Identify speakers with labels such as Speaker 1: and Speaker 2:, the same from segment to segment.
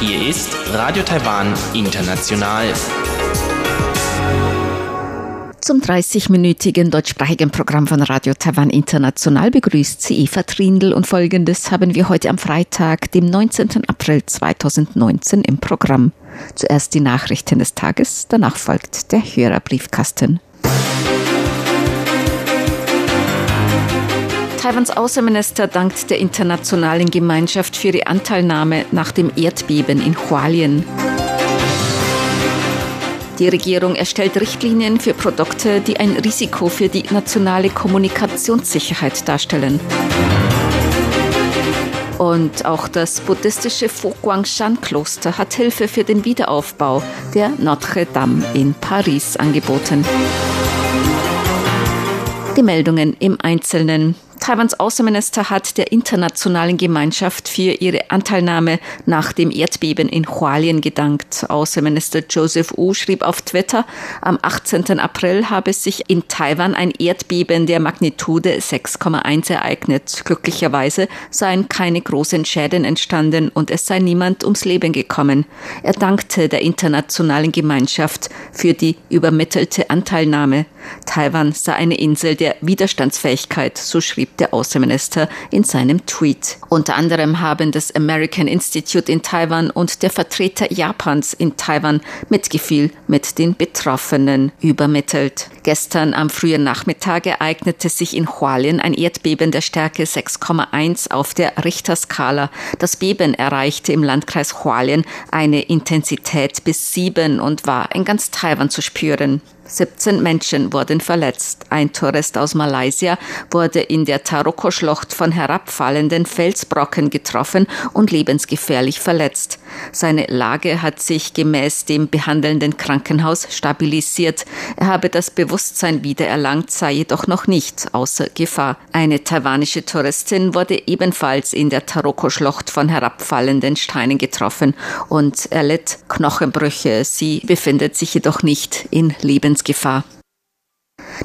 Speaker 1: Hier ist Radio Taiwan International.
Speaker 2: Zum 30-minütigen deutschsprachigen Programm von Radio Taiwan International begrüßt sie Eva Trindl und folgendes haben wir heute am Freitag, dem 19. April 2019 im Programm. Zuerst die Nachrichten des Tages, danach folgt der Hörerbriefkasten. Taiwans Außenminister dankt der internationalen Gemeinschaft für ihre Anteilnahme nach dem Erdbeben in Hualien. Die Regierung erstellt Richtlinien für Produkte, die ein Risiko für die nationale Kommunikationssicherheit darstellen. Und auch das buddhistische Fo-Guangshan-Kloster hat Hilfe für den Wiederaufbau der Notre Dame in Paris angeboten. Die Meldungen im Einzelnen. Taiwans Außenminister hat der internationalen Gemeinschaft für ihre Anteilnahme nach dem Erdbeben in Hualien gedankt. Außenminister Joseph Wu schrieb auf Twitter, am 18. April habe sich in Taiwan ein Erdbeben der Magnitude 6,1 ereignet. Glücklicherweise seien keine großen Schäden entstanden und es sei niemand ums Leben gekommen. Er dankte der internationalen Gemeinschaft für die übermittelte Anteilnahme. Taiwan sei eine Insel der Widerstandsfähigkeit, so schrieb der Außenminister in seinem Tweet. Unter anderem haben das American Institute in Taiwan und der Vertreter Japans in Taiwan Mitgefühl mit den Betroffenen übermittelt. Gestern am frühen Nachmittag ereignete sich in Hualien ein Erdbeben der Stärke 6,1 auf der Richterskala. Das Beben erreichte im Landkreis Hualien eine Intensität bis 7 und war in ganz Taiwan zu spüren. 17 Menschen wurden verletzt. Ein Tourist aus Malaysia wurde in der Taroko-Schlucht von herabfallenden Felsbrocken getroffen und lebensgefährlich verletzt. Seine Lage hat sich gemäß dem behandelnden Krankenhaus stabilisiert. Er habe das Bewusstsein wiedererlangt, sei jedoch noch nicht außer Gefahr. Eine taiwanische Touristin wurde ebenfalls in der Taroko-Schlucht von herabfallenden Steinen getroffen und erlitt Knochenbrüche. Sie befindet sich jedoch nicht in Lebensgefahr.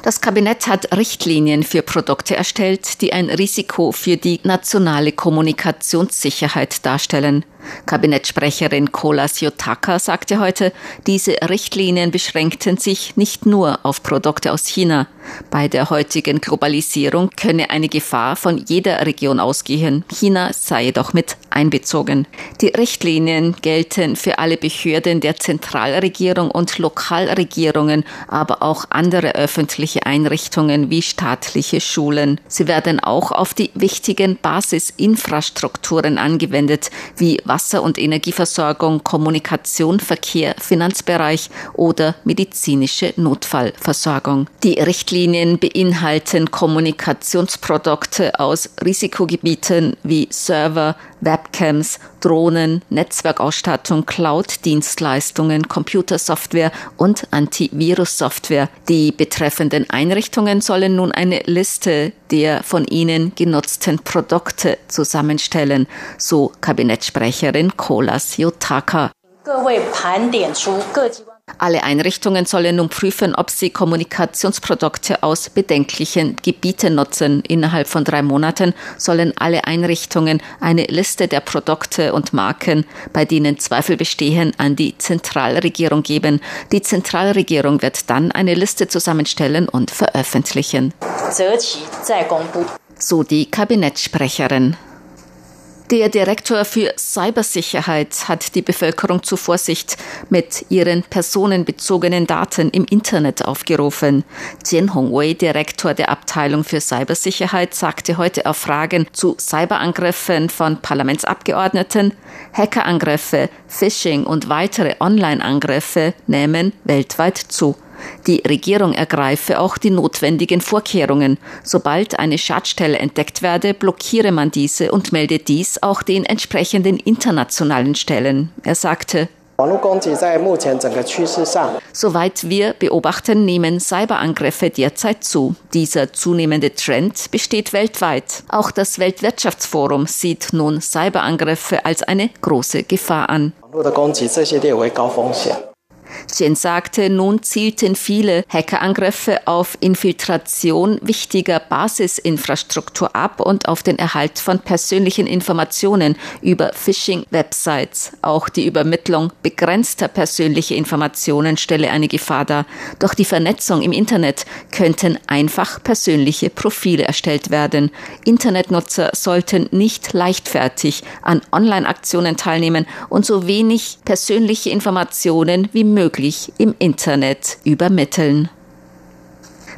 Speaker 2: Das Kabinett hat Richtlinien für Produkte erstellt, die ein Risiko für die nationale Kommunikationssicherheit darstellen. Kabinettsprecherin Kolas Yotaka sagte heute, diese Richtlinien beschränkten sich nicht nur auf Produkte aus China. Bei der heutigen Globalisierung könne eine Gefahr von jeder Region ausgehen. China sei jedoch mit einbezogen. Die Richtlinien gelten für alle Behörden der Zentralregierung und Lokalregierungen, aber auch andere öffentliche Einrichtungen wie staatliche Schulen. Sie werden auch auf die wichtigen Basisinfrastrukturen angewendet, wie Wasser- und Energieversorgung, Kommunikation, Verkehr, Finanzbereich oder medizinische Notfallversorgung. Die Richtlinien beinhalten Kommunikationsprodukte aus Risikogebieten wie Server, Webcams, Drohnen, Netzwerkausstattung, Cloud-Dienstleistungen, Computersoftware und Antivirus-Software. Die betreffenden Einrichtungen sollen nun eine Liste der von ihnen genutzten Produkte zusammenstellen, so Kabinettsprecherin Kolas Yotaka. Alle Einrichtungen sollen nun prüfen, ob sie Kommunikationsprodukte aus bedenklichen Gebieten nutzen. Innerhalb von drei Monaten sollen alle Einrichtungen eine Liste der Produkte und Marken, bei denen Zweifel bestehen, an die Zentralregierung geben. Die Zentralregierung wird dann eine Liste zusammenstellen und veröffentlichen. So die Kabinettssprecherin. Der Direktor für Cybersicherheit hat die Bevölkerung zu Vorsicht mit ihren personenbezogenen Daten im Internet aufgerufen. Jian Hongwei, Direktor der Abteilung für Cybersicherheit, sagte heute auf Fragen zu Cyberangriffen von Parlamentsabgeordneten, Hackerangriffe, Phishing und weitere Online-Angriffe nehmen weltweit zu. Die Regierung ergreife auch die notwendigen Vorkehrungen. Sobald eine Schadstelle entdeckt werde, blockiere man diese und melde dies auch den entsprechenden internationalen Stellen. Er sagte, Soweit wir beobachten, nehmen Cyberangriffe derzeit zu. Dieser zunehmende Trend besteht weltweit. Auch das Weltwirtschaftsforum sieht nun Cyberangriffe als eine große Gefahr an. Chen sagte, nun zielten viele Hackerangriffe auf Infiltration wichtiger Basisinfrastruktur ab und auf den Erhalt von persönlichen Informationen über Phishing-Websites. Auch die Übermittlung begrenzter persönlicher Informationen stelle eine Gefahr dar. Durch die Vernetzung im Internet könnten einfach persönliche Profile erstellt werden. Internetnutzer sollten nicht leichtfertig an Online-Aktionen teilnehmen und so wenig persönliche Informationen wie möglich im Internet übermitteln.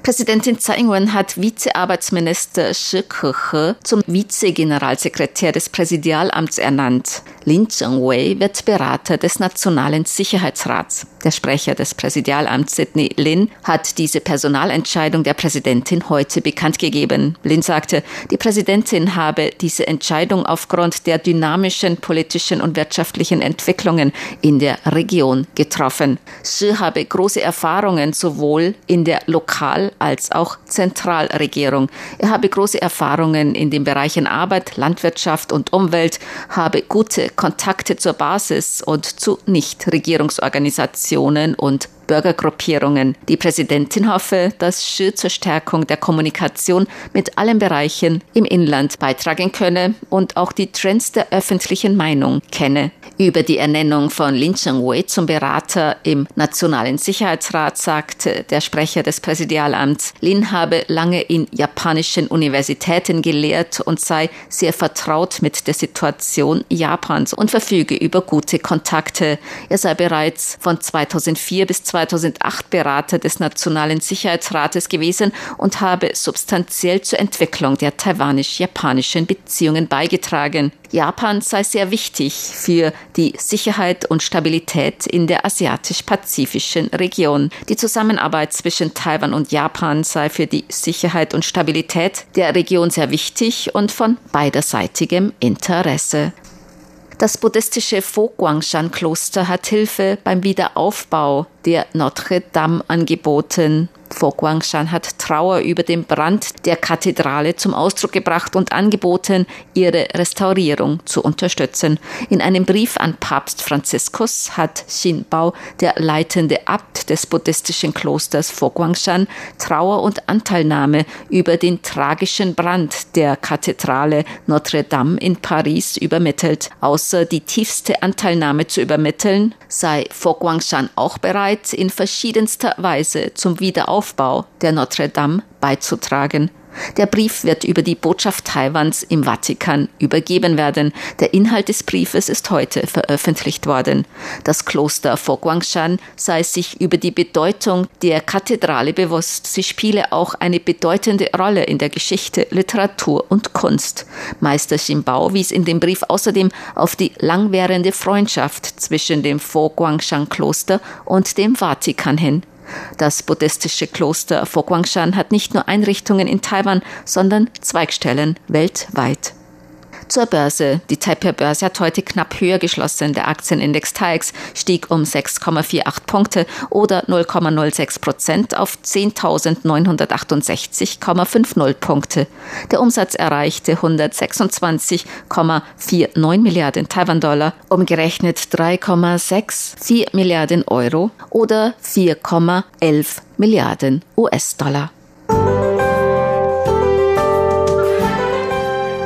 Speaker 2: Präsidentin Tsai Ing-wen hat Vizearbeitsminister Shi Kehe zum Vizegeneralsekretär des Präsidialamts ernannt. Lin Zhengwei wird Berater des Nationalen Sicherheitsrats. Der Sprecher des Präsidialamts Sidney Lin hat diese Personalentscheidung der Präsidentin heute bekannt gegeben. Lin sagte, die Präsidentin habe diese Entscheidung aufgrund der dynamischen politischen und wirtschaftlichen Entwicklungen in der Region getroffen. Shi habe große Erfahrungen sowohl in der Lokal- als auch Zentralregierung. Er habe große Erfahrungen in den Bereichen Arbeit, Landwirtschaft und Umwelt, habe gute Kontakte zur Basis und zu Nichtregierungsorganisationen und Bürgergruppierungen. Die Präsidentin hoffe, dass Xi zur Stärkung der Kommunikation mit allen Bereichen im Inland beitragen könne und auch die Trends der öffentlichen Meinung kenne. Über die Ernennung von Lin Cheng-wei zum Berater im Nationalen Sicherheitsrat sagte der Sprecher des Präsidialamts, Lin habe lange in japanischen Universitäten gelehrt und sei sehr vertraut mit der Situation Japans und verfüge über gute Kontakte. Er sei bereits von 2004 bis 2005 2008 Berater des Nationalen Sicherheitsrates gewesen und habe substanziell zur Entwicklung der taiwanisch-japanischen Beziehungen beigetragen. Japan sei sehr wichtig für die Sicherheit und Stabilität in der asiatisch-pazifischen Region. Die Zusammenarbeit zwischen Taiwan und Japan sei für die Sicherheit und Stabilität der Region sehr wichtig und von beiderseitigem Interesse. Das buddhistische Fo Guangshan Kloster hat Hilfe beim Wiederaufbau der Notre Dame angeboten. Fo Guangshan hat Trauer über den Brand der Kathedrale zum Ausdruck gebracht und angeboten, ihre Restaurierung zu unterstützen. In einem Brief an Papst Franziskus hat Xin Bao, der leitende Abt des buddhistischen Klosters Fo Guangshan, Trauer und Anteilnahme über den tragischen Brand der Kathedrale Notre Dame in Paris übermittelt. Außer die tiefste Anteilnahme zu übermitteln, sei Fo Guangshan auch bereit, in verschiedenster Weise zum Wiederaufbau Aufbau der Notre Dame beizutragen. Der Brief wird über die Botschaft Taiwans im Vatikan übergeben werden. Der Inhalt des Briefes ist heute veröffentlicht worden. Das Kloster Fo Guangshan sei sich über die Bedeutung der Kathedrale bewusst. Sie spiele auch eine bedeutende Rolle in der Geschichte, Literatur und Kunst. Meister Ximbao wies in dem Brief außerdem auf die langwährende Freundschaft zwischen dem Fo Guangshan Kloster und dem Vatikan hin. Das buddhistische Kloster Fo Guangshan hat nicht nur Einrichtungen in Taiwan, sondern Zweigstellen weltweit. Zur Börse. Die Taipei-Börse hat heute knapp höher geschlossen. Der Aktienindex TAIX stieg um 6,48 Punkte oder 0,06 Prozent auf 10.968,50 Punkte. Der Umsatz erreichte 126,49 Milliarden Taiwan-Dollar, umgerechnet 3,64 Milliarden Euro oder 4,11 Milliarden US-Dollar.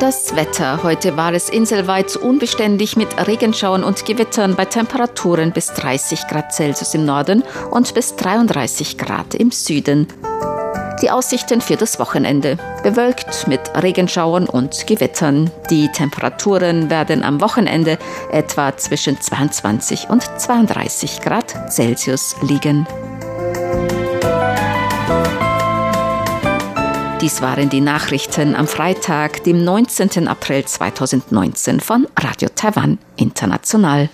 Speaker 2: Das Wetter. Heute war es inselweit unbeständig mit Regenschauern und Gewittern bei Temperaturen bis 30 Grad Celsius im Norden und bis 33 Grad im Süden. Die Aussichten für das Wochenende. Bewölkt mit Regenschauern und Gewittern. Die Temperaturen werden am Wochenende etwa zwischen 22 und 32 Grad Celsius liegen. Dies waren die Nachrichten am Freitag, dem 19. April 2019 von Radio Taiwan International.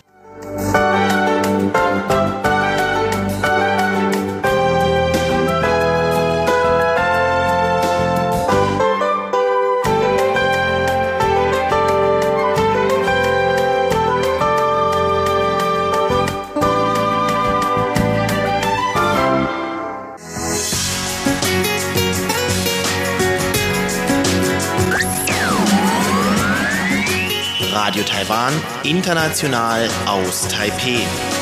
Speaker 1: Taiwan, international aus Taipeh.